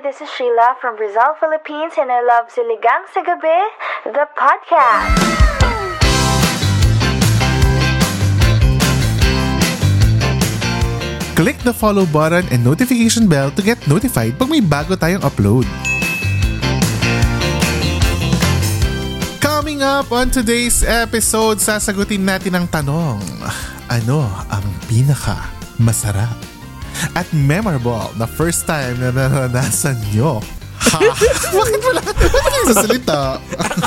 Hi, this is Sheila from Rizal, Philippines, and I love Siligang sa Gabi, the podcast. Click the follow button and notification bell to get notified pag may bago tayong upload. Coming up on today's episode, sasagutin natin ang tanong, ano ang pinaka masarap at memorable na first time na naranasan nyo? Ha? Bakit wala? Bakit wala nagsasalita?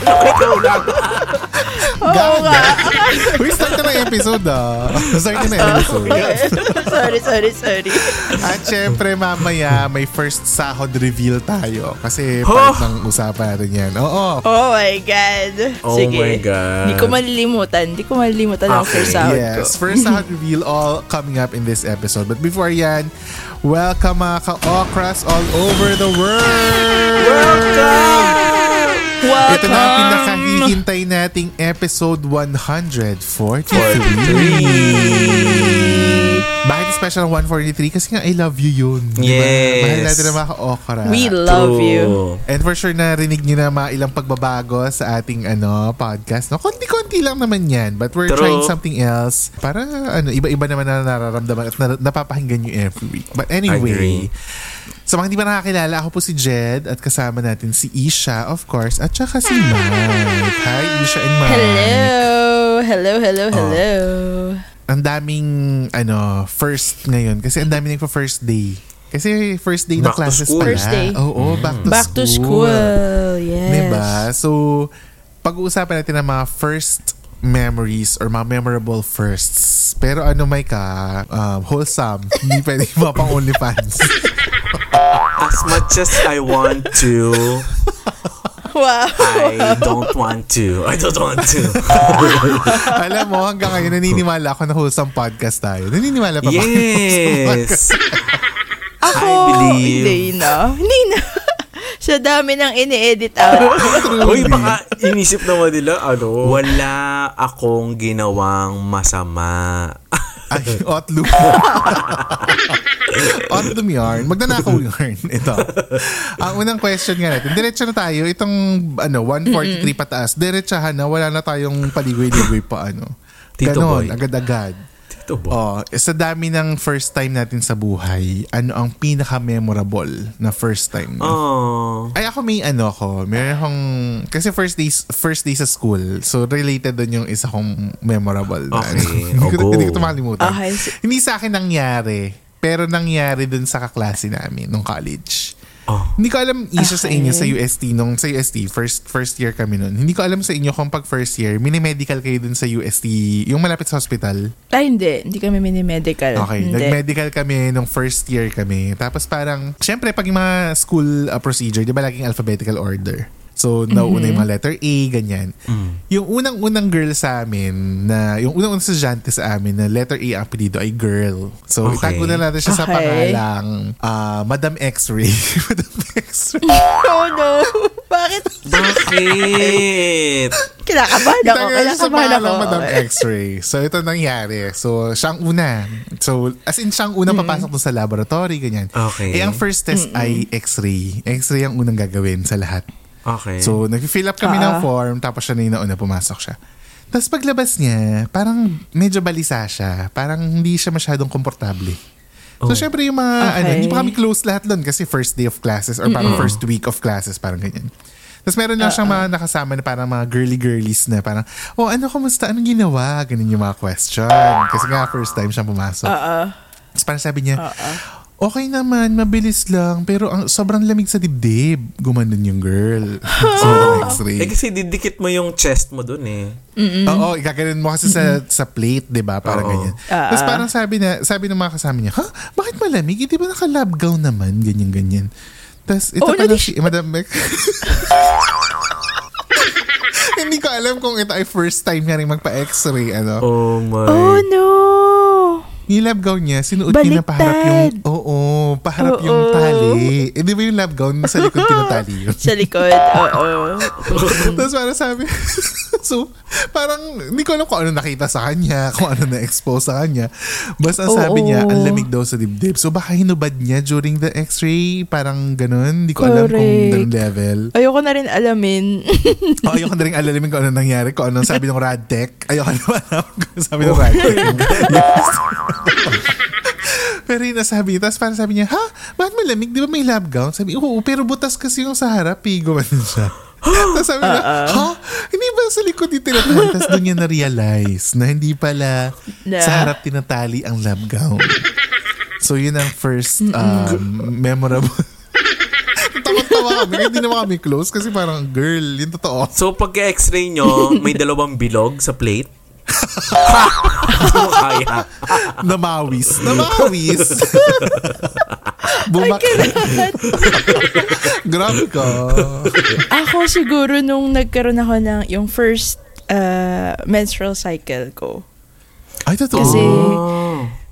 Ikaw lang. Gaga. Uy, start na ng episode ah. Start na ng episode. sorry, sorry, sorry. At syempre mamaya may first sahod reveal tayo kasi part ng usapan natin yan. Oo. Oh my God. Oh Sige. my God. Hindi ko malilimutan. Hindi ko malilimutan ang Okay. first sahod ko. Yes, first sahod reveal all coming up in this episode. But before yan, welcome mga ka-okras all over the world! Welcome! Ito na ang pinakahihintay nating episode 143. Special ang 143? Kasi nga I love you yun. Yes. Mahal natin ang mga ka-okra. We love you. And for sure narinig niyo na mga ilang pagbabago sa ating ano podcast. No, konti-konti lang naman 'yan, but we're True. trying something else para ano iba-iba naman na nararamdaman at na, napapakinggan niyo every week. But anyway, sa mga hindi pa nakakilala, ako po si Jed at kasama natin si Isha, of course, at saka si Mike. Hi, Isha and Mike. Hello! Hello, hello, Oh. Ang daming, ano, first ngayon. Kasi ang daming nagpa first day. Kasi first day ng Back to classes school. pala. First day. Oo, back to Back to school. school. Yes. Diba? So, pag-uusapan natin ang mga first memories or mga memorable firsts. Pero ano may ka, um, wholesome. Hindi pwede mga pang OnlyFans. As much as I want to, Wow. I don't want to. I don't want to. Alam mo, hanggang ngayon naniniwala ako na wholesome podcast tayo. Naniniwala pa ba? yes. Ako, I believe. hindi na. Hindi na. Sa dami ng ini-edit out. Uy, baka inisip naman nila, ano? Wala akong ginawang masama. Ay, Otlum. Otlum yarn. Magnanakaw yarn. Ito. Ang unang question nga natin. Diretso na tayo. Itong ano, 143 pataas. Diretsahan na. Wala na tayong paligoy-ligoy pa. Ano. Tito Ganon, Boy. agad-agad. Ito ba? Oh, sa dami ng first time natin sa buhay, ano ang pinaka-memorable na first time? mo? Oh. Ay ako may ano ako, meron akong, kasi first day, first day sa school, so related doon yung isa kong memorable na Okay, ano. hindi, ko, oh, hindi ko ito makalimutan. Okay, Hindi sa akin nangyari, pero nangyari dun sa kaklase namin nung college. Oh. Hindi ko alam isa sa Okay. inyo sa UST nung sa UST first first year kami noon. Hindi ko alam sa inyo kung pag first year mini-medical kayo dun sa UST, yung malapit sa hospital. Ay, hindi. Hindi kami mini-medical. Okay, hindi. nag-medical kami nung first year kami. Tapos parang, syempre pag yung mga school uh, procedure, di ba laging alphabetical order? So, nauuna yung mga letter A, ganyan. Yung unang-unang girl sa amin, na, yung unang-unang estudyante sa amin na letter A ang apelido ay girl. So, Okay. itago na natin siya sa Okay. pangalang ah, Madam X-Ray. Madam X-Ray. Oh no! Bakit? Bakit? Kinakabahan ako. Itago na siya sa Kinakabahan ako. Madam X-Ray. So, ito nangyari. So, siyang una. So, as in, siyang una papasok doon sa laboratory, ganyan. Okay. Eh, ang first test ay X-ray. X-ray ang unang gagawin sa lahat. Okay. So, nag-fill up kami ng Ah. form, tapos siya na yung nauna, pumasok siya. Tapos paglabas niya, parang medyo balisa siya. Parang hindi siya masyadong komportable. So, syempre yung mga, Okay. ano, hindi pa kami close lahat doon kasi first day of classes or parang first week of classes, parang ganyan. Tapos meron lang siyang mga nakasama na parang mga girly-girlies na parang, oh, ano, kumusta? Anong ginawa? Ganun yung mga question. Kasi nga, first time siyang pumasok. Oo. Tapos parang sabi niya, okay naman, mabilis lang, pero ang sobrang lamig sa dibdib. Gumanon yung girl. sa x-ray. Eh kasi didikit mo yung chest mo dun eh. Oo, ikakaroon mo kasi sa sa plate, 'di ba? Parang Oo. ganyan. Tapos parang sabi na sabi ng mga kasama niya, "Ha? Bakit malamig? Hindi ba naka-lab gown naman?" Ganyan ganyan. Tapos ito Oh, pala si Madam Mek. Hindi ko alam kung ito ay first time niya rin magpa-x-ray, ano. Oh my. Oh no! Yung lab gown niya, sinuot niya na paharap yung, Baliktad. oo, paharap Oo. yung tali. Eh, di ba yung lab gown, sa likod tinatali yun? Sa likod, oo. Tapos parang sabi, so, parang, hindi ko alam kung ano nakita sa kanya, kung ano na-expose sa kanya. Basta sabi niya, ang lamig daw sa dibdib. So baka hinubad niya during the x-ray, parang ganun. Hindi ko alam kung Correct. ganun level. Ayoko na rin alamin. O, ayoko na rin alamin kung ano nangyari, kung ano sabi ng Radtech. Ayoko na alam kung sabi ng Radtech. yes. pero yung nasabi, tapos parang sabi niya, ha? Bakit malamig? Di ba may lab gown? Sabi, oo, pero butas kasi yung sa harap, eh. Gumanon siya. Tapos sabi niya, ha? Hindi ba sa likod yung tinatali? Tapos doon niya na-realize na hindi pala Na? sa harap tinatali ang lab gown. So, yun ang first um, memorable. Tawa-tawa kami. Hindi naman kami close kasi parang, girl, yun totoo. So pag x-ray nyo, may dalawang bilog sa plate? Kaya. Namawis. Namawis. Bumak. Grabe ka. ako siguro nung nagkaroon ako ng yung first uh, menstrual cycle ko. Ay, totoo. Kasi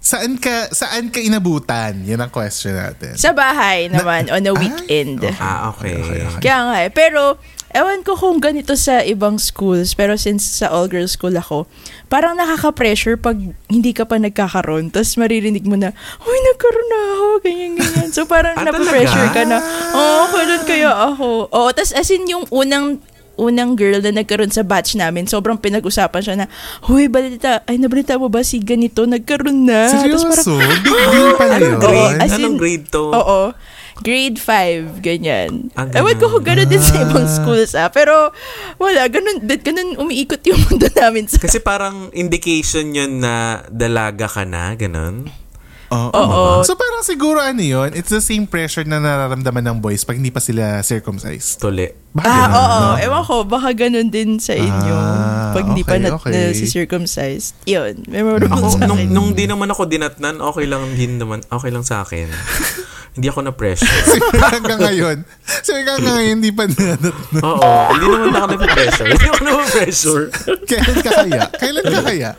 saan ka saan ka inabutan? Yan ang question natin. sa bahay naman on a weekend. Ah, okay. Kaya nga eh. Pero, ewan ko kung ganito sa ibang schools, pero since sa all-girls school ako, parang nakaka-pressure pag hindi ka pa nagkakaroon, tapos maririnig mo na, Uy, nagkaroon na ako, ganyan, ganyan. So parang Ah, napapressure ka na, Oo, kailan kaya ako? Oo, tapos as in yung unang unang girl na nagkaroon sa batch namin, sobrang pinag-usapan siya na, Huy, balita, ay nabalita mo ba si ganito, nagkaroon na. Tapos parang, Seryoso? Big deal pala Anong yun. grade? as in- Anong grade to? Oo. Grade 5, ganyan. Ah, Ewan ko kung gano'n din sa ibang schools ah. Pero wala, ganun, ganun umiikot yung mundo namin sa... Kasi parang indication yun na dalaga ka na, ganun. Oo. Oo. So parang siguro ano yun, it's the same pressure na nararamdaman ng boys pag hindi pa sila circumcised. Tuli. Baka Ah, ganun, oo. no? Ewan ko, baka ganun din sa inyo. Ah, pag hindi pa okay, na, okay. na si circumcised. Yun, memorable Ako, sa nung, akin. nung di naman ako dinatnan, okay lang din naman, okay lang sa akin. hindi ako na-pressure. hanggang ngayon. So hanggang ngayon, hindi pa na, Oo, hindi naman ako na-pressure. Hindi ako na-pressure. Kailan ka kaya? Kailan ka kaya?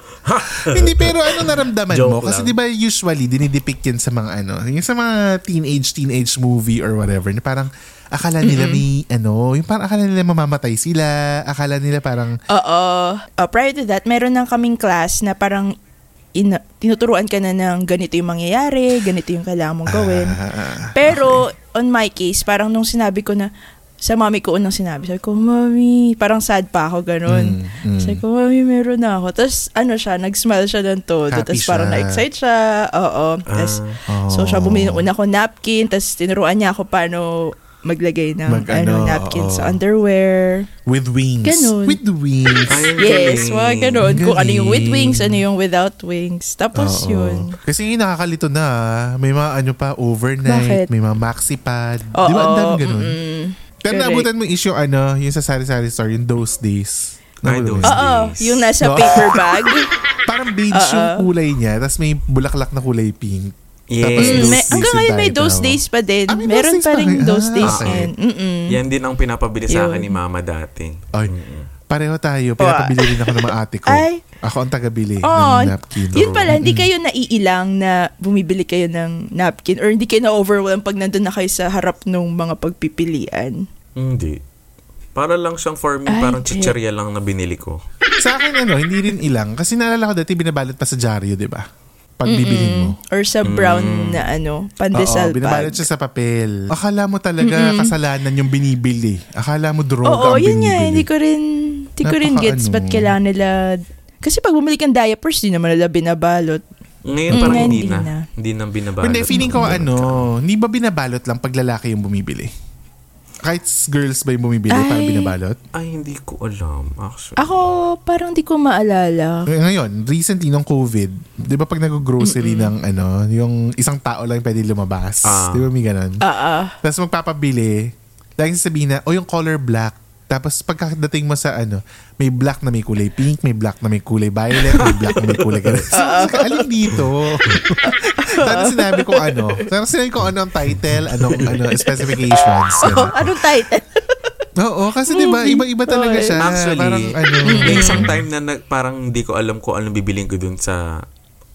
Hindi, pero ano naramdaman Joke mo? Kasi lang. di ba usually, dinidepict yan sa mga ano, yung sa mga teenage, teenage movie or whatever, na parang akala nila may ano, yung parang akala nila mamamatay sila, akala nila parang, Oo. Uh, prior to that, meron ng kaming class na parang in, tinuturuan ka na ng ganito yung mangyayari, ganito yung kailangan mong gawin. ah, Pero, on my case, parang nung sinabi ko na, sa mami ko unang sinabi, sabi ko, mami, parang sad pa ako, ganun. Mm, mm. Sabi ko, mami, meron na ako. Tapos, ano siya, nag-smile siya ng todo. Tapos, parang na-excite siya. Oo. Tapos, oh. so, siya bumili ng una ko napkin. Tapos, tinuruan niya ako paano maglagay ng Mag- ano, ano, napkin oo. sa underwear. with wings. Ganun. With the wings. Yes, mga ganun. Kung ano yung with wings, ano yung without wings. Tapos, Oo. yun. Kasi yung nakakalito na, ah. may mga ano pa, overnight, Bakit? may mga maxi pad. Oo. Di ba ang dami ganun? mm-mm. Pero Correct. naabutan mo yung issue, ano, yung sa sari-sari store, yung those days. Ay, Naabutan mo those yun? Oo, days. yung nasa No? paper bag. Parang beige yung kulay niya, tapos may bulaklak na kulay pink. Yes. Tapos Mm, may, hanggang yung ngayon may those tawag. days pa din. Ah, Meron days pa pa rin those Ah, days okay. and mm-mm. Yan din ang pinapabili sa akin ni mama dati. Ay, pareho tayo. Pinapabili rin ako ng mga ate ko. Ay. Ako ang tagabili Oh, ng napkin. yun pala, hindi kayo naiilang na bumibili kayo ng napkin or hindi kayo na-overwhelm pag nandun na kayo sa harap ng mga pagpipilian. Hindi. Para lang siyang for me, Ay, parang chicherya lang na binili ko. Sa akin, ano, hindi rin ilang. Kasi naalala ko dati, binabalot pa sa dyaryo, di ba? Pag bibilin mo. Or sa brown na ano, pandesal Oo, binabalot bag. siya sa papel. Akala mo talaga kasalanan yung binibili. Akala mo droga Oo, ang yun nga. binibili. Hindi ko rin, hindi ko rin Napaka gets ano. ba't kailangan nila... Kasi pag bumili kang diapers, di naman nila binabalot. Ngayon Mm, parang ngayon hindi hindi na. na. Hindi na binabalot. Hindi, feeling ko ano, hindi ba binabalot lang pag lalaki yung bumibili? Kahit girls ba yung bumibili para Ay. binabalot? Ay, hindi ko alam, actually. Ako, parang di ko maalala. Eh, Ngayon, recently nung COVID, di ba pag nag-grocery ng ano, yung isang tao lang pwede lumabas. Ah. Di ba may ganun? Ah, ah. Tapos magpapabili, laging sasabihin na, o yung color black. Tapos pagkadating mo sa ano, may black na may kulay pink, may black na may kulay violet, may black na may kulay ganun. So, alin dito? Tapos sinabi ko ano. Tapos sinabi ko ano ang title, anong ano, specifications. Oh, Ganun. anong title? Oo, kasi di ba iba-iba talaga siya. Actually, parang ano. may isang time na nag, parang hindi ko alam kung anong bibiling ko dun sa...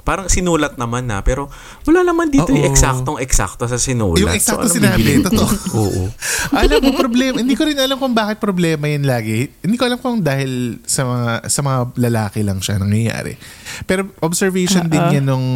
Parang sinulat naman na, pero wala naman dito yung Oo. eksaktong-eksakto sa sinulat. Yung eksakto anong sinabi, ko? totoo. Oo. alam mo, problema. Hindi ko rin alam kung bakit problema yun lagi. Hindi ko alam kung dahil sa mga sa mga lalaki lang siya nangyayari. Pero observation din yan nung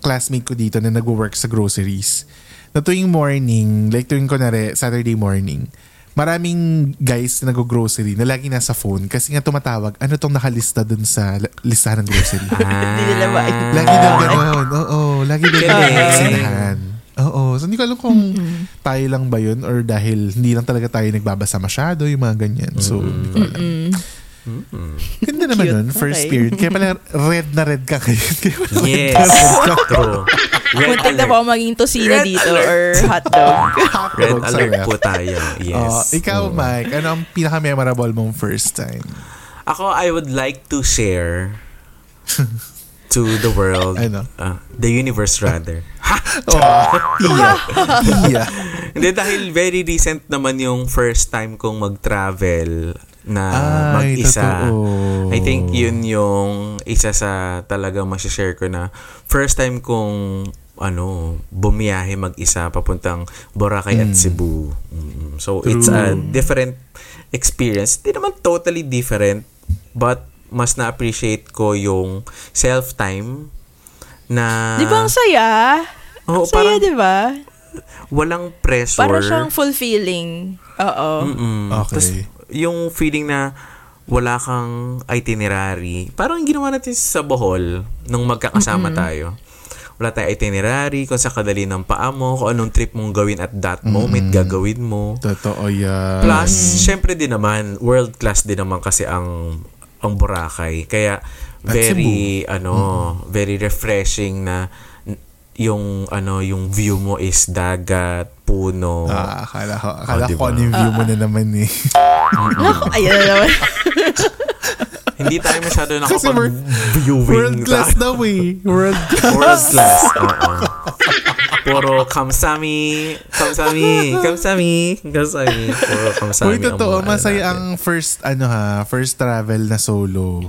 classmate ko dito na nag-work sa groceries. Na tuwing morning, like tuwing kunwari, Saturday morning, maraming guys na nag-grocery na lagi nasa phone kasi nga tumatawag, ano tong nakalista dun sa la- listahan ng grocery. Hindi nila ma- Lagi daw gano'n. Oo, lagi daw gano'n. Kasinahan. Oo. So, hindi ko alam kung tayo lang ba yun or dahil hindi lang talaga tayo nagbabasa masyado yung mga ganyan. So, hindi ko alam. Ganda naman nun, first Okay. period. Kaya pala red na red ka kayo. Yes. red ka. True. Red Muntik na po ako maging tosino dito or hotdog. Red Hotdog sa alert po tayo. Yes. Oo. ikaw, Mm. Mike, ano ang pinaka-memorable mong first time? Ako, I would like to share to the world, Ano? uh, the universe rather. Ha! Oh, iya. iya. Hindi, dahil very recent naman yung first time kong mag-travel na Ay, mag-isa. totoo. I think yun yung isa sa talagang masashare ko na first time kong ano, bumiyahe mag-isa papuntang Boracay at Cebu. Mm, So, it's a different experience. Hindi naman totally different, but mas na-appreciate ko yung self-time na Di ba ang saya? Oo, ang saya, parang- di ba? walang pressure. Para siyang fulfilling. Oo. Mm. Okay. Tas yung feeling na wala kang itinerary. Parang ginawa natin sa Bohol nung magkakasama tayo. Wala tayong itinerary, kung sa kadali ng paa mo, kung anong trip mong gawin at that moment, gagawin mo. Totoo yan. Plus, syempre din naman, world class din naman kasi ang ang Boracay. Kaya very ano, very refreshing na yung ano, yung view mo is dagat, puno. Ah, akala ko, akala Oh, ko diba? ano yung view mo na naman eh. Naku, ayan na naman. Hindi tayo masyado nakapag-viewing. World class daw eh. World World class. Oo. Puro kamsami, kamsami, kamsami, kamsami. Puro kamsami. Uy, totoo. ano Masaya natin. ang first, ano ha, first travel na solo.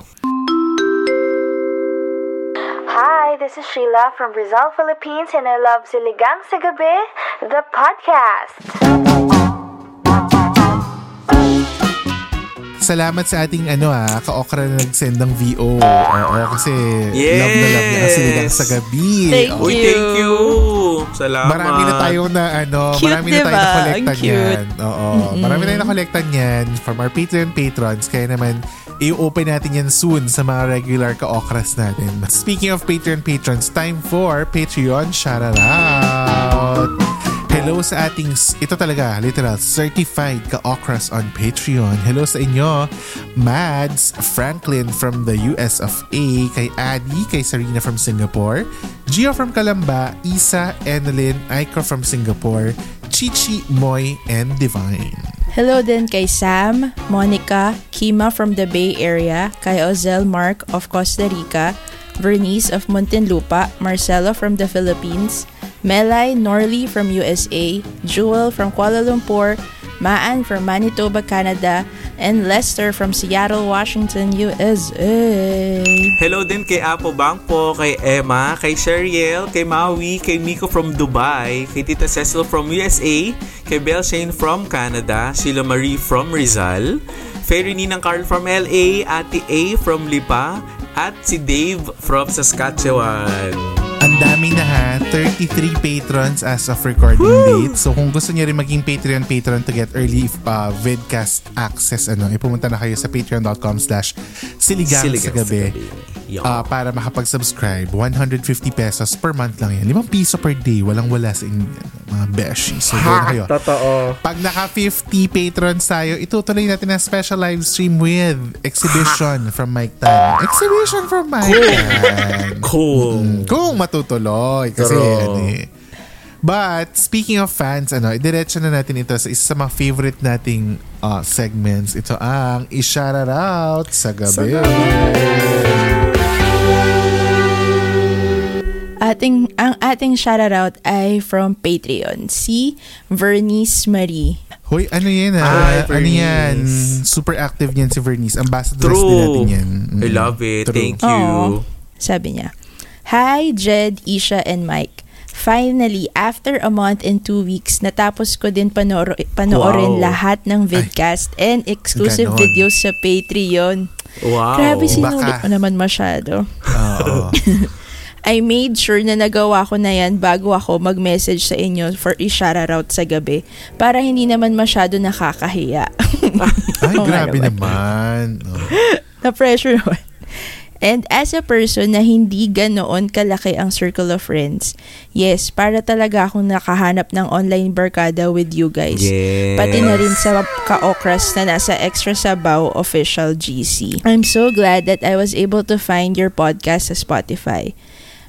Hi, this is Sheila from Rizal, Philippines, and I love Siligang sa Gabi, the podcast. Salamat sa ating ano ha, ka-okra na nag-send ng VO. Oo, kasi Yes! love na love niya kasi lang sa gabi. Thank. Uy, you. thank you. Salamat. Marami na tayong na ano, Cute, marami na diba? na-collectan Ang cute. yan. Oo, marami na tayong na-collectan yan from our Patreon patrons. Kaya naman, i-open natin yan soon sa mga regular ka-okras natin. Speaking of Patreon patrons, time for Patreon shout-out! Hello sa ating, ito talaga, literal, certified ka-okras on Patreon. Hello sa inyo, Mads Franklin from the US of A, kay Adi, kay Sarina from Singapore, Gio from Kalamba, Isa, Enelin, Aiko from Singapore, Chichi, Moy, and Divine. Hello din kay Sam, Monica, Kima from the Bay Area, kay Ozel Mark of Costa Rica, Vernice of Muntinlupa, Marcelo from the Philippines, Melay Norley from USA, Jewel from Kuala Lumpur, Maan from Manitoba, Canada, and Lester from Seattle, Washington, USA. Hello din kay Apo Bangpo, kay Emma, kay Sheriel, kay Maui, kay Miko from Dubai, kay Tita Cecil from USA, kay Belle Shane from Canada, Sheila Marie from Rizal, Fairy Ninang Carl from LA, Ate A from Lipa, at si Dave from Saskatchewan. Dami na ha. 33 patrons as of recording date. So kung gusto niyo rin maging Patreon patron to get early uh, vidcast access, ano, ipumunta na kayo sa patreon.com slash siligang sa gabi. Ah, para makapag-subscribe. 150 pesos per month lang yan. 5 piso per day. Walang wala sa inyo. Mga beshi. So na kayo. Totoo. Pag naka 50 patrons tayo, itutuloy natin ang special live stream with exhibition from Mike Tan. Exhibition from Mike Tan. Cool. Mm, Kung matutuloy. Kasi True. ano eh. But, speaking of fans, ano, idiretso na natin ito sa isa sa mga favorite nating uh, segments. Ito ang i-shoutout out sa gabi. Ating, ang ating shoutout ay from Patreon, si Vernice Marie. Hoy, ano yan Hi, ah? ano Vernice. yan? Super active yan si Vernice. Ambassadors din natin yan. I Mm, love it. true. Thank you. Oo. Sabi niya, Hi, Jed, Isha, and Mike. Finally, after a month and two weeks, natapos ko din panoro- panoorin Wow. lahat ng vidcast and exclusive ganon. videos sa Patreon. Wow. Grabe, sinulit mo naman masyado. Oo. I made sure na nagawa ko na yan bago ako mag-message sa inyo for i-shoutout sa gabi para hindi naman masyado nakakahiya. Ay, nga grabe naman. naman. Oh. Na-pressure naman. And as a person na hindi ganoon kalaki ang circle of friends, yes, para talaga akong nakahanap ng online barkada with you guys. Yes. Pati na rin sa ka-okras na nasa Extra Sabaw official GC. I'm so glad that I was able to find your podcast sa Spotify.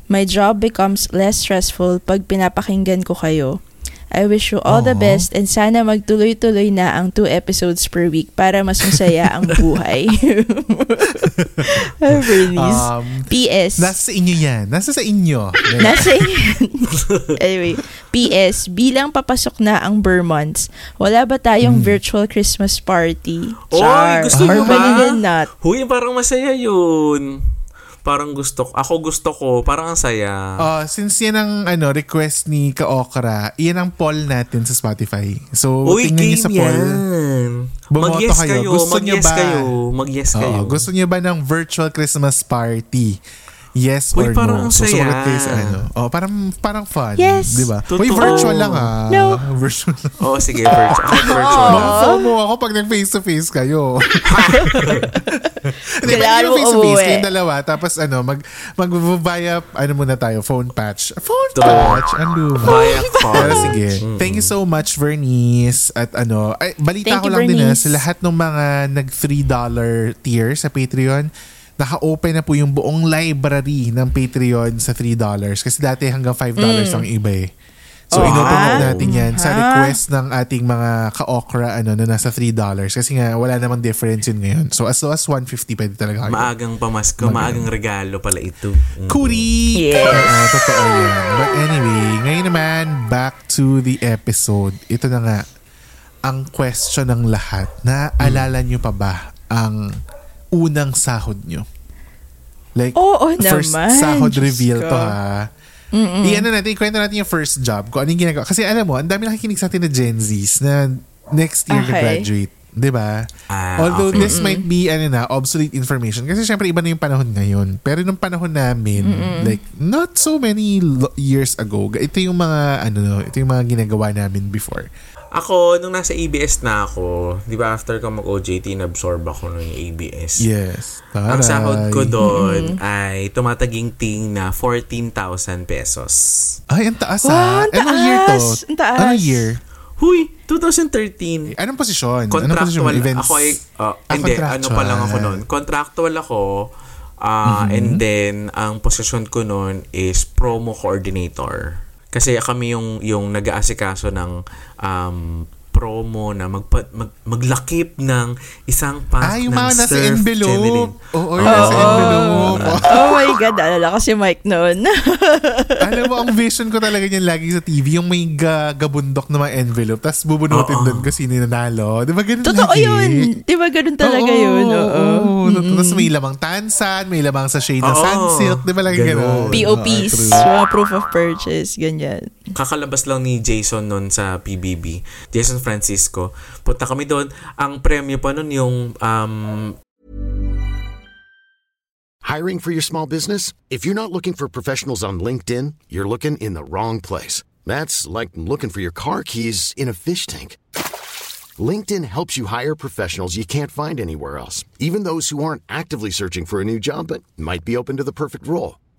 My job becomes less stressful pag pinapakinggan ko kayo. I wish you all the Aw. best and sana magtuloy-tuloy na ang two episodes per week para mas masaya ang buhay. Bernice. Um, P.S. nasa sa inyo yan. Nasa sa inyo. Nasa Anyway, PS, bilang papasok na ang Vermonts, wala ba tayong virtual Christmas party? Oy, gusto Or nyo ba? nut? Huy, parang masaya yun. Parang gusto ko. Ako gusto ko. Parang ang saya. Uh, since yan ang ano, request ni Kaokra, yan ang poll natin sa Spotify. So, Uy, tingnan niyo sa poll. yan. Bumoto Mag-yes kayo. kayo. Gusto nyo Mag-yes ba? kayo. Mag-yes Oo, kayo. gusto niyo ba ng virtual Christmas party? Yes Uy, or parang no? So, saya. sumagot kayo sa ano. Oh, parang, parang fun. Yes. Di ba? Uy, virtual lang ah. No. Virtual lang. Oo, sige. Virtual. Ako virtual. Mag-FOMO ako pag nag-face-to-face kayo. Hindi, Kailangan mo face-to-face umuwi. kayong dalawa, tapos ano, mag, mag via, ano muna tayo, phone patch. Phone True. patch? Ano ba? Via call. Pero sige. Thank you so much, Vernice. At ano, ay, balita Thank ko you, lang din na Vernice. sa lahat ng mga nag $3 tier sa Patreon, naka-open na po yung buong library ng Patreon sa $3. Kasi dati hanggang $5 ang iba eh. So, Oh, inopromote ah. natin yan sa request ng ating mga ka-okra ano, na nasa $3. Kasi nga, wala namang difference yun ngayon. So, as low as 150 pwede talaga kayo. Maagang pamasko. Maagang regalo pala ito. Mm. Kuri! Yes. Oo, totoo yan. But anyway, ngayon naman, back to the episode. Ito na nga, ang question ng lahat. Naaalala nyo pa ba ang unang sahod nyo? Like, Oo first naman, sahod Diyos reveal ko. to ha. I-ano natin, ikwento natin yung first job ko. Anong ginagawa? Kasi alam mo, ang dami nakikinig sa atin na Gen Zs na next year Okay. graduate. 'Di ba? Ah, Although okay. this might be ano na obsolete information kasi syempre iba na yung panahon ngayon. Pero nung panahon namin like not so many lo- years ago, ito yung mga ano ito yung mga ginagawa namin before. Ako, nung nasa ABS na ako, di ba after ko mag-OJT, na-absorb ako ng ABS. Yes. Ang sahod ko Taray. doon ay tumataginting na 14,000 pesos. Ay, ang taas Wow, ah. ang Anong year to? taas! Ang taas! Anong year? Huy, 2013. Anong posisyon? Anong posisyon? Contractual. Events? Ako ay, uh, Ah, hindi, ano pa lang ako contractual. noon. Contractual ako. ah Mm-hmm. And then, ang posisyon ko noon is promo coordinator. Kasi kami yung, yung nag-aasikaso ng um, promo na magpa, mag, maglakip ng isang pack yung ng mga nasa envelope. Oo, yung nasa envelope. Oh my God, alala ko si Mike noon. Alam mo, ang vision ko talaga niyan lagi sa TV, yung may ga, gabundok na mga envelope, tapos bubunutin Oo. doon kasi nanalo. Di ba ganun Totoo lagi? yun. Di ba ganun talaga Oo, yun? Oo. oo. Tapos may lamang tansan, may lamang sa shade na Oo. sunsilk. Di ba lagi Ganun. ganun? POPs, mga proof of purchase, ganyan. Kakalabas lang ni Jason noon sa PBB. Jason Francisco. Punta kami doon. Ang premyo pa noon yung um, Hiring for your small business? If you're not looking for professionals on LinkedIn, you're looking in the wrong place. That's like looking for your car keys in a fish tank. LinkedIn helps you hire professionals you can't find anywhere else, even those who aren't actively searching for a new job but might be open to the perfect role.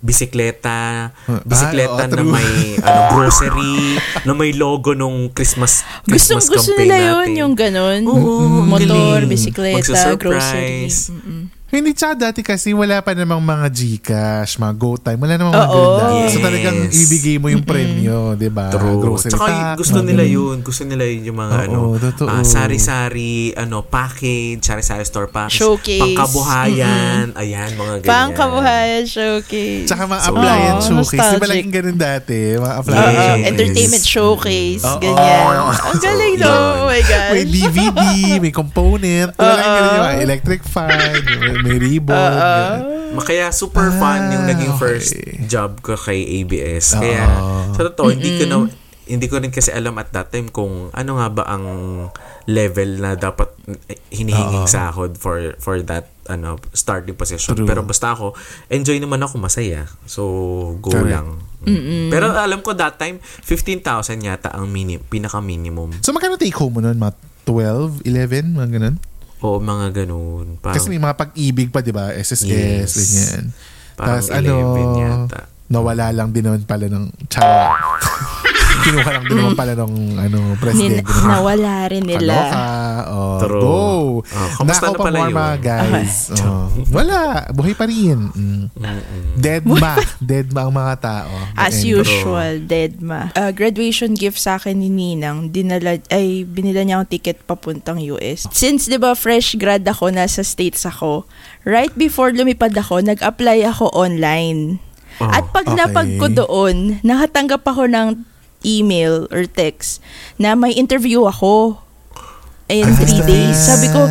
Bisikleta, Ah, bisikleta oo, na true. may ano, grocery, na may logo nung Christmas Christmas gusto campaign nila yun, natin. yung ganun. Oo, ang Motor, bisikleta, grocery. Mm-mm. Hindi, tsaka dati kasi wala pa namang mga Gcash, mga GoTime, wala namang mga Oo. ganun dati. So Yes. talagang ibigay mo yung premyo, di ba? True. Grocery Tsaka pack, gusto nila yun. Gusto nila yun yung mga Oo, ano, totoo. ah, sari-sari, ano, package, sari-sari store package. Showcase. Pangkabuhayan. Ayan, mga ganyan. Pangkabuhayan showcase. Tsaka mga So, appliance Aw, showcase. Di ba nostalgic. laging ganun dati? Mga Oo, appliance Yes. showcase. entertainment showcase, Oo. ganyan. Ang galing no, oh my gosh. May DVD, may component. Talagang ganun yung mga electric fan, may ribbon. ganun. Ma- Kaya super fun yung Ah, naging okay. first job ko kay ABS. Kaya Oo. sa totoo, hindi ko na hindi ko rin kasi alam at that time kung ano nga ba ang level na dapat hinihinging Oo. sahod for for that ano starting position. True. Pero basta ako, enjoy naman ako masaya. So, go Correct. lang. Pero alam ko that time, 15,000 yata ang mini, pinaka-minimum. So magkano take home mo nun? Mga 12, 11, mga ganun? O mga ganun. Parang, Kasi may mga pag-ibig pa, di ba? SSS, Yes. ganyan. Parang Tapos ano, 11 yata. nawala lang din naman pala ng chara. Kinuha lang din naman pala ng ano, Nin- president. nawala rin nila. Kaloka. Oh, True. Go. Oh, kamusta Nako na pala yun? guys. Oh. Wala. Buhay pa rin. Mm. Dead ma. Dead ma ang mga tao. As anyway. usual, dead ma. Uh, graduation gift sa akin ni Ninang, dinala, ay, binila niya ang ticket papuntang US. Since, di ba, fresh grad ako, nasa States ako, right before lumipad ako, nag-apply ako online. Oh, At pag okay. napag ko doon, nakatanggap ako ng email or text na may interview ako in Ah. three days. Sabi ko,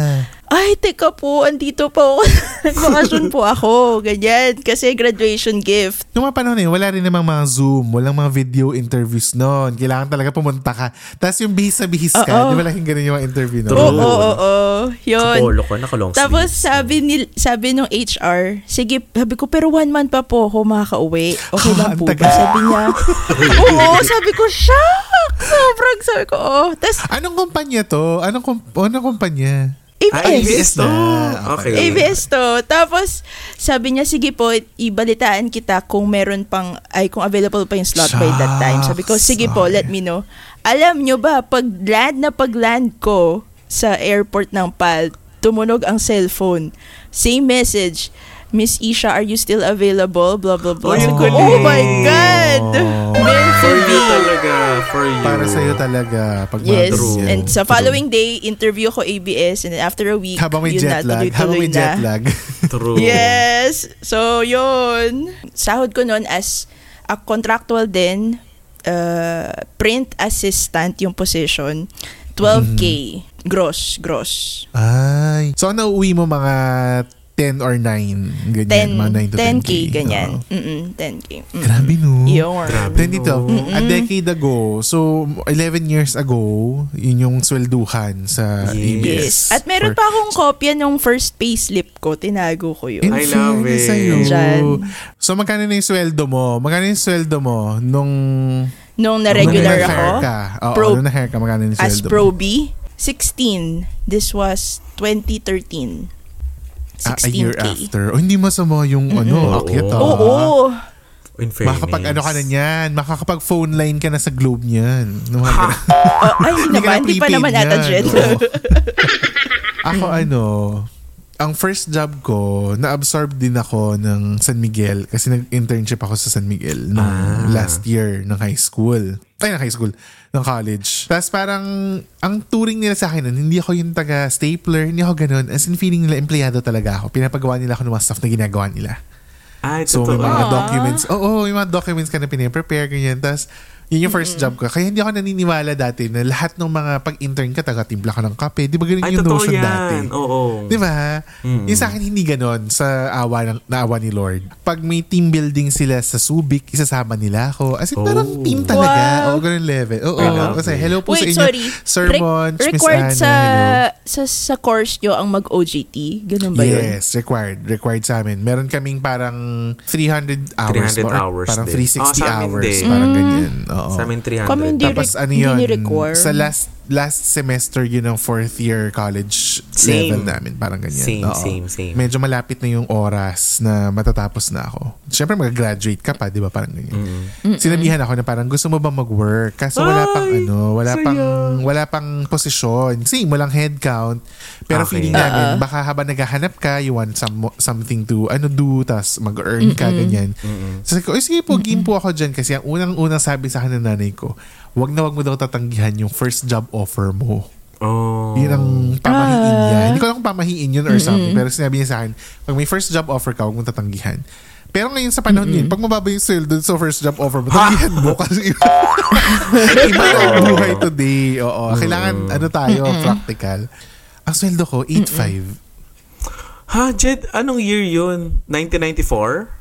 ay, teka po, andito pa ako. Nagbakasyon po ako. Ganyan. Kasi graduation gift. Noong mga panahon na yun, wala rin namang mga Zoom, walang mga video interviews noon. Kailangan talaga pumunta ka. Tapos yung bihis sa bihis ka, Oo. di ba laging ganun yung mga interview noon? Oo, True. oo, oo. Yun. Kapolo ko, naka-long Tapos sleeves. sabi ni sabi nung HR, sige, sabi ko, pero one month pa po ako makaka-uwi. Okay lang Ang po ba? Sabi niya, oo, sabi ko, shock! Sobrang sabi ko, oh. Tapos, Anong kumpanya to? Anong, kum- anong kumpanya? Ah, ABS. ABS to. Okay. ABS to. Tapos, sabi niya, sige po, ibalitaan kita kung meron pang, ay kung available pa yung slot by that time. Sabi ko, Shucks. sige po, let me know. Alam nyo ba, pag land na pag land ko sa airport ng PAL, tumunog ang cellphone. Same message. Miss Isha, are you still available? Blah, blah, blah. Oh, oh my God! Meant For for you talaga. For you. Para sa'yo talaga. Pag Yes. ganyan. And sa following day, interview ko ABS. And then after a week, Habang may yun jet na, lag. Habang may na. jet lag. True. Yes. So, yun. Sahod ko noon as a contractual din, uh, print assistant yung position. 12K. Gross, gross. Ay. So, ano uwi mo mga 10 or 9? Ganyan. 10, mga 9 to 10K, 10K. ganyan. Oo. Mm-mm, 10K. Mm-mm. Grabe no. Yun. Grabe. 22. A decade ago. So, 11 years ago, yun yung swelduhan sa Yes. ABS. Yes. At meron For- pa akong kopya nung first payslip ko. Tinago ko yun. In I love it. sa'yo. Dyan. So, magkano na yung sweldo mo? Magkano yung sweldo mo nung... Nung na-regular nung ako, ka? Oo, Pro- nung na-hire ka, magkano yung sweldo as mo? Pro B, 16. This was 2013. 16K. Ah, a year after. Oh, hindi masama yung ano, Oo. akyat ah. Oo. In fairness. Makakapag ano ka na niyan, makakapag phone line ka na sa Globe niyan. No, Oh, ay, hindi Hindi ka naman. na Hindi pa naman ata. Oo. Ako ano, ang first job ko, na-absorb din ako ng San Miguel kasi nag-internship ako sa San Miguel nung Ah. last year ng high school. Ay, ng high school. Ng college. Tapos parang, ang touring nila sa akin nun, hindi ako yung taga-stapler, hindi ako ganun. As in, feeling nila, empleyado talaga ako. Pinapagawa nila ako ng mga stuff na ginagawa nila. Ay, So, may totoo. mga documents. Oo, may mga documents ka na pinaprepare, ganyan. Tapos, yun yung first job ko. Kaya hindi ako naniniwala dati na lahat ng mga pag-intern ka, taga-timpla ka ng kape. Di ba ganun Ay, yung notion yan. dati? Oo. Di ba? Yung sa akin, hindi ganon sa awa, ng, na awa ni Lord. Pag may team building sila sa Subic, isasama nila ako. As in, Oh. parang team talaga. Wow. Oo, ganun level. Oo, love kasi hello po sa Wait, inyo. sorry. Sermon, Re- Miss required Ana, sa, hello. sa sa course nyo ang mag-OJT? Ganun ba yun? Yes, required. Required sa amin. Meron kaming parang 300 hours. 300 or hours Parang din. 360 Oh, sa amin hours. din. Parang ganyan. Oo. Sa amin 300. Kami hindi Tapos re- ano hindi yun, ni-require. sa last last semester yun ang fourth year college Same. level namin. Parang ganyan. Same, Oo. same, same. Medyo malapit na yung oras na matatapos na ako. Siyempre mag-graduate ka pa, di ba? Parang ganyan. Sinabihan ako na parang gusto mo ba mag-work? Kaso wala pang Ay, ano, wala saya. pang wala pang posisyon. Kasi mo lang head count. Pero Okay. feeling namin, baka habang naghahanap ka, you want some, something to ano do, tas mag-earn ka, ganyan. So, ko, "Ay, sige po, game po ako dyan. Kasi ang unang-unang sabi sa akin ng nanay ko, wag na wag mo daw tatanggihan yung first job offer mo. Oh. Yun ang pamahiin niya. Hindi ko alam kung pamahiin yun or something. Pero sinabi niya sa akin, pag may first job offer ka, huwag mong tatanggihan. Pero ngayon sa panahon yun, pag mababa yung sweldo sa first job offer mo, tanggihan mo kasi iba na ang buhay today. Oo. Kailangan, ano tayo, practical. Ang sweldo ko, 8.5. Ha, Jed, anong year yun? 1994?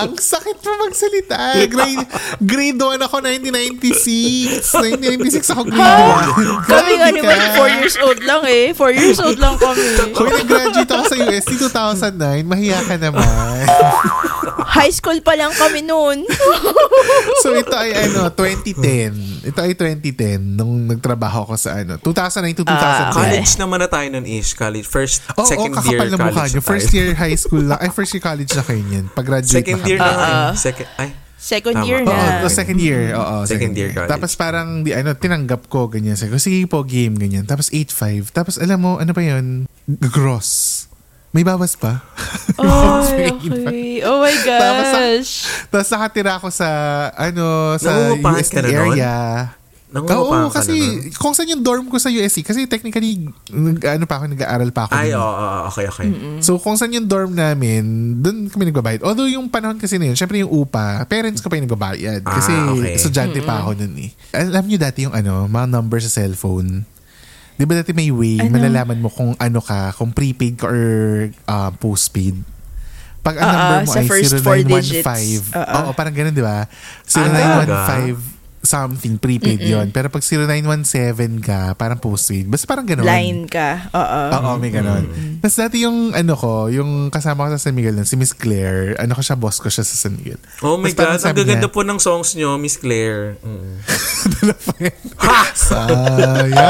Ang sakit mo magsalita. Grade, grade 1 ako, 1996. 1996 ako grade 1. Kami nga naman, 4 years old lang eh. 4 years old lang kami. Kung nag-graduate ako sa UST 2009, mahiya ka naman. High school pa lang kami noon. so ito ay ano, 2010. Ito ay 2010 nung nagtrabaho ako sa ano, 2009 to 2010. Ah, okay. College naman na tayo nun ish. College. First, Oo, second oh, year kakapal na mukha college nyo. First year high school lang. Ay, first year college na kayo niyan. Pag-graduate Second na year kami. na Ah, tayo. ah. Second, ay. Second Tama. year Oo, na. oh, second year. Oo, Second year college. Tapos parang, di, ano, tinanggap ko, ganyan. Sabi ko, sige po, game, ganyan. Tapos 8.5. Tapos alam mo, ano pa yun? Gross. May bawas pa. Oh, okay. Oh my Tapos gosh. Tapos nakatira ako sa, ano, sa UST ka na nun? Nangungupahan Oo, ka kasi na nun? kung saan yung dorm ko sa USC, kasi technically, nag, ano pa ako, nag-aaral pa ako. Ay, oo, oo, okay, okay. So, kung saan yung dorm namin, doon kami nagbabayad. Although, yung panahon kasi na yun, syempre yung upa, parents ko pa yung nagbabayad. Ah, Kasi okay. estudyante pa ako nun eh. Alam nyo dati yung ano, mga number sa cellphone. Di ba dati may way, malalaman mo kung ano ka, kung prepaid ka or uh, postpaid. Pag ang Ah, number mo ay first four 0915. digits. Ah, ah. Oo, parang ganun, di ba? talaga? 0915 something prepaid yon Pero pag 0917 ka, parang postpaid. Basta parang ganun. Line ka. Oo. Oo, may ganon. Tapos dati yung ano ko, yung kasama ko sa San Miguel nun, si Miss Claire, ano ko siya, boss ko siya sa San Miguel. Oh my Tapos parang God, ang gaganda niya, po ng songs nyo, Miss Claire. Mm. Sayang.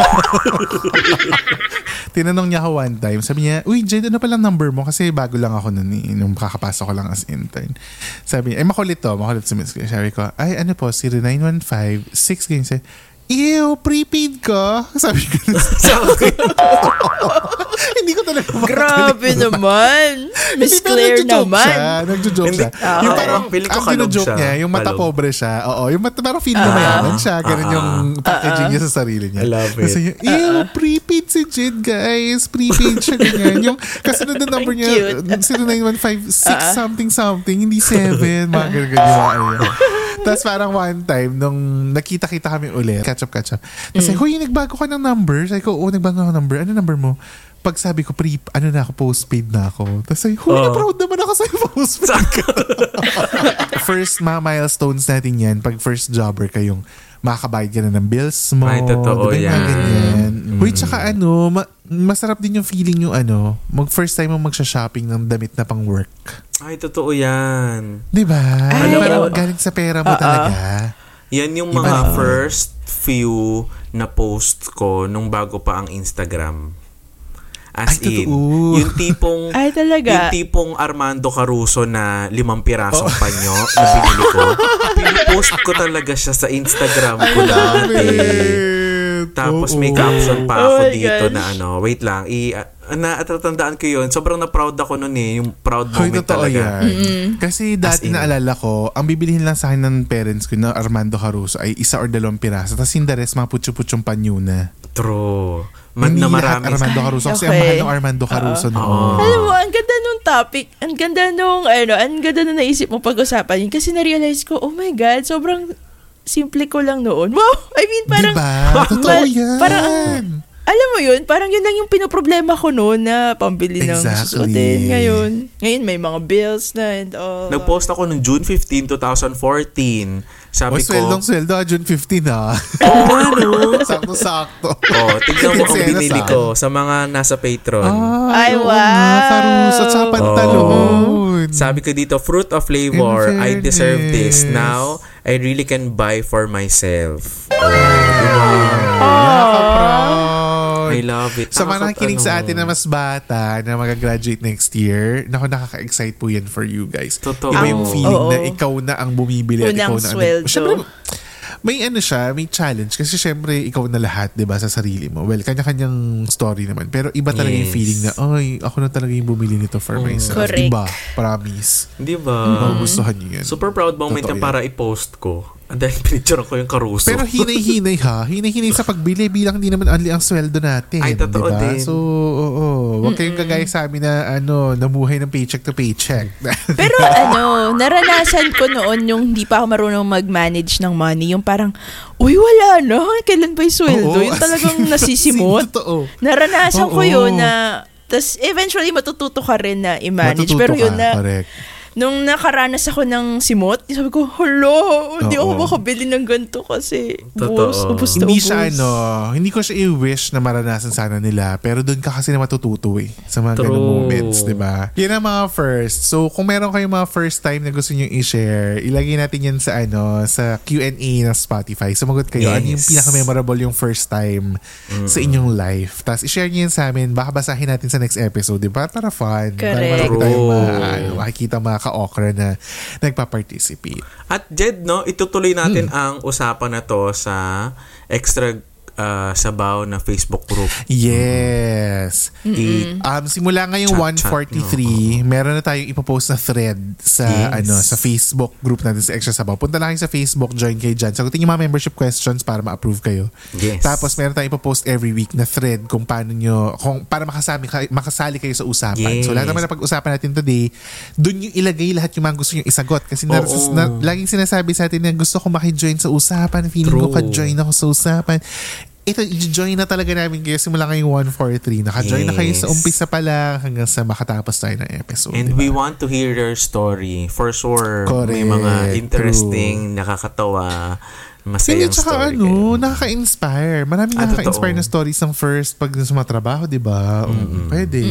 Tinanong niya ako one time, sabi niya, Uy, Jed, ano palang number mo? Kasi bago lang ako nun eh, nung kakapasok ko lang as intern. Sabi niya, eh makulit to, makulit si Miss Claire. Sabi ko, ay ano po, 0915, 6 ganyan. Sabi, Ew, prepaid ka? Sabi ko, hindi ko talaga Grabe naman. Miss Claire naman. Siya, nagjo-joke siya. Ah, yung parang, Feeling ko ang siya. niya, yung mata Kalog. pobre siya. Oo, yung mata, parang feeling na mayaman siya. Ganun yung packaging niya sa sarili niya. I love it. Kasi yung, ew, prepaid si Jed, guys. Prepaid siya, ganyan. Yung, kasi na number niya, 0915, 6 something something, hindi 7. Mga ganun ganyan. ano. Tapos parang one time, nung nakita-kita kami ulit, catch up, catch up. Tapos mm. huy, nagbago ka ng number. Sabi ko, oo, nagbago ng number. Ano number mo? Pag sabi ko, pre, ano na ako, postpaid na ako. Tapos sabi, huy, Oh. na-proud naman ako sa'yo, postpaid ka. first mga milestones natin yan, pag first jobber ka yung makakabayad ka na ng bills mo. Ay, totoo diba, yan. ganyan. Mm. Huy, tsaka ano, ma- masarap din yung feeling yung ano, mag first time mo magsha-shopping ng damit na pang work. Ay, totoo yan. Di ba? Ay, Parang oo. galing sa pera mo Oo. talaga. Yan yung Iba mga first few na post ko nung bago pa ang Instagram. As Ay, in, totoo. yung tipong Ay, talaga. yung tipong Armando Caruso na limang pirasong panyo na binili ko. Pinupost ko talaga siya sa Instagram ko dati. Tapos Oo. may caption pa Oh ako dito gosh. na ano, wait lang, i uh, natatandaan ko yun. Sobrang na-proud ako nun eh, yung proud Hoy, moment talaga. yan. Kasi dati in. naalala ko, ang bibilihin lang sa akin ng parents ko na Armando Caruso ay isa or dalawang piraso. Tapos yung the rest, mga putyo-putyong panyuna. True. Man, Hindi na lahat marami. Armando Caruso. Kasi ang Okay. mahal ng Armando Caruso noon. Alam mo, ang ganda nung topic. Ang ganda nung, ano, ang ganda nung naisip mo pag-usapan yun. Kasi na-realize ko, oh my God, sobrang simple ko lang noon. Wow! I mean, parang... diba? Totoo yan. Parang, alam mo yun, parang yun lang yung pinoproblema ko noon na pambili ng Exactly. susuotin. Ngayon, ngayon may mga bills na and all. Nag-post ako noong June 15, 2014. o, Sabi ko, sweldong sweldo, ah, June 15 ha. oh, ano? Sakto-sakto. oh, tignan mo ang Kinsenas, binili ah. ko sa mga nasa Patreon. Ay, oo wow. nga, Caruso. At saka pantalon. Sabi ko dito, fruit of flavor, I deserve this. Now, I really can buy for myself. Oh, diba? It. Sa mga nakikinig sa ano. atin na mas bata na mag-graduate next year, naku, nakaka-excite po yan for you guys. Totoo. Iba yung feeling Oo. na ikaw na ang bumibili at Unang ikaw na ang... sweldo. Siyempre, may ano siya, may challenge kasi syempre ikaw na lahat, 'di ba, sa sarili mo. Well, kanya-kanyang story naman, pero iba talaga yung Yes. feeling na, ay, ako na talaga yung bumili nito for myself. Correct. Iba, promise. Di ba? Magugustuhan niyo yan. Super proud moment Totoo yan. para i-post ko. And then, pinicture ko yung Caruso. Pero hinay-hinay ha. Hinay-hinay sa pagbili bilang hindi naman only ang sweldo natin. Ay, totoo diba? din. So, oo. Huwag kayong kagaya sa amin na ano, namuhay ng paycheck to paycheck. Pero ano, naranasan ko noon yung hindi pa ako marunong mag-manage ng money. Yung parang, uy, wala na. Kailan ba yung sweldo? Oo, yung talagang in, nasisimot. totoo. Naranasan ko Oo. yun na, tas eventually matututo ka rin na i-manage. Matututo Pero yun ka, na, Correct. Nung nakaranas ako ng simot, sabi ko, hello, hindi ako makabili ng ganito kasi Totoo. ubos, ubos na Hindi ubos. siya ano, hindi ko siya i-wish na maranasan sana nila, pero doon ka kasi na matututo eh, sa mga ganung moments, di ba? Yan ang mga first. So, kung meron kayong mga first time na gusto nyo i-share, ilagay natin yan sa ano, sa Q&A ng Spotify. Sumagot kayo, ano yung Yes. pinaka-memorable yung first time sa inyong life. Tapos, i-share nyo yan sa amin, baka basahin natin sa next episode, di ba? Para fun. Para Correct. marami tayong ma- ano, makikita mga ka-okra na nagpa-participate. At Jed, no, itutuloy natin Hmm. ang usapan na to sa extra uh, sabaw na Facebook group. Yes. I- Um, simula ngayong Chat, chat, 143, meron na tayong ipopost na thread sa Yes. ano sa Facebook group natin sa Extra Sabaw. Punta lang kayo sa Facebook, join kayo dyan. Sagutin yung mga membership questions para ma-approve kayo. Yes. Tapos meron tayong ipopost every week na thread kung paano nyo, kung, para makasali, makasali kayo sa usapan. Yes. So lahat naman na pag-usapan natin today, dun yung ilagay lahat yung mga gusto nyo isagot. Kasi na, Oo. na, laging sinasabi sa atin na gusto ko makijoin sa usapan. Feeling ko True. ka-join ako sa usapan ito, i-join na talaga namin kayo simula ngayong 143. Naka-join na kayo sa Yes. umpisa pa lang hanggang sa makatapos tayo ng episode. And diba? we want to hear your story. For sure, may Correct. mga interesting, nakakatawa, Hindi, masayang tsaka story. ano, nakaka-inspire. Maraming Ah, nakaka-inspire totoo. na stories ng first pag sa mga trabaho, di ba? Mm, Pwede.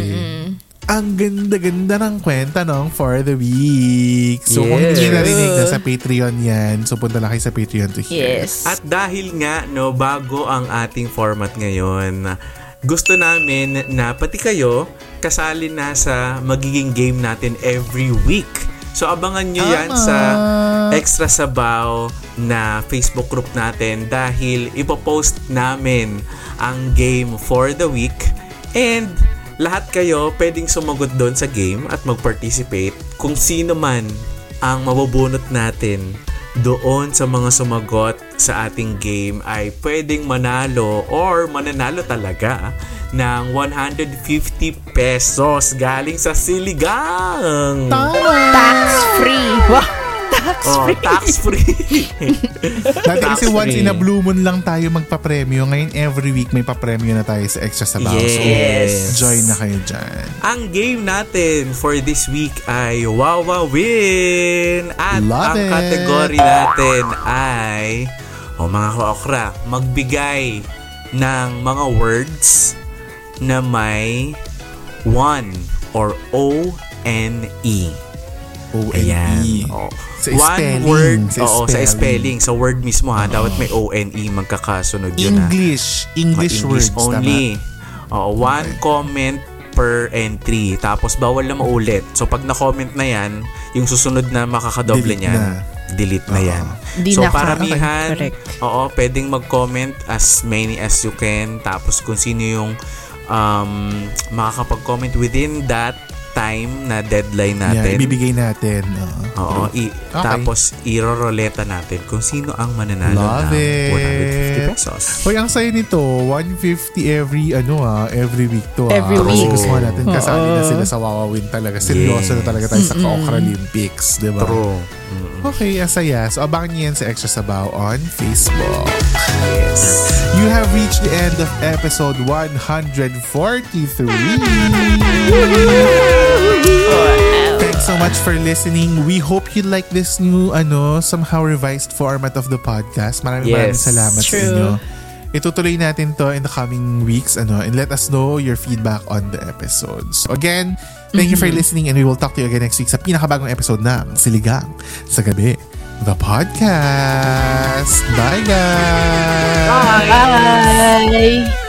Ang ganda-ganda ng kwenta nung for the week. So kung hindi Yes. narinig, nasa Patreon yan. So punta lang kayo sa Patreon to hear. Yes. At dahil nga, no, bago ang ating format ngayon, gusto namin na pati kayo kasali na sa magiging game natin every week. So abangan nyo yan Tama. sa Extra Sabaw na Facebook group natin dahil ipopost namin ang game for the week and lahat kayo pwedeng sumagot doon sa game at mag-participate kung sino man ang mabubunot natin doon sa mga sumagot sa ating game ay pwedeng manalo or mananalo talaga ng 150 pesos galing sa Siligang. Tax-free. Wow. Oh, tax free. Dati kasi Tax once free. in a blue moon lang tayo magpa-premyo. Ngayon every week may pa-premyo na tayo sa Extra Sabaw. Yes. So join na kayo dyan. ang game natin for this week ay Wawa Win. At Love ang it. category natin ay o mga kaokra, magbigay ng mga words na may one or O-N-E. O-N-E. Ayan. Oh. Sa One spelling. word. Sa oo, sa spelling. spelling. Sa word mismo ha. Dapat may O-N-E magkakasunod yun ha. English. English, words. only. Oo, one comment per entry. Tapos bawal na maulit. So pag na-comment na yan, yung susunod na makakadoble Delete niyan, na. delete na yan. Hindi so na paramihan, okay, correct. oo, pwedeng mag-comment as many as you can. Tapos kung sino yung um, makakapag-comment within that time na deadline Yeah, natin. ibibigay natin. Oo. Oo, i- Okay. tapos iroroleta natin kung sino ang mananalo Love ng it. 150 pesos. Hoy, ang sayo nito, 150 every, ano ah, every week to ah. Every Kasi week. gusto nga natin kasali na sila sa Wawawin talaga. Seryoso na Yes. talaga tayo sa Ka-Okra Olympics, di ba? True. Okay, ang saya. So, abangan niyo yan sa Extra Sabaw on Facebook. You have reached the end of episode 143. Thanks so much for listening. We hope you like this new, ano, somehow revised format of the podcast. Maraming maraming Yes. salamat sa True. inyo. Itutuloy natin to in the coming weeks ano and let us know your feedback on the episodes. So again, thank you for listening and we will talk to you again next week sa pinakabagong episode ng Siligang sa Gabi, the podcast. Bye guys! Bye!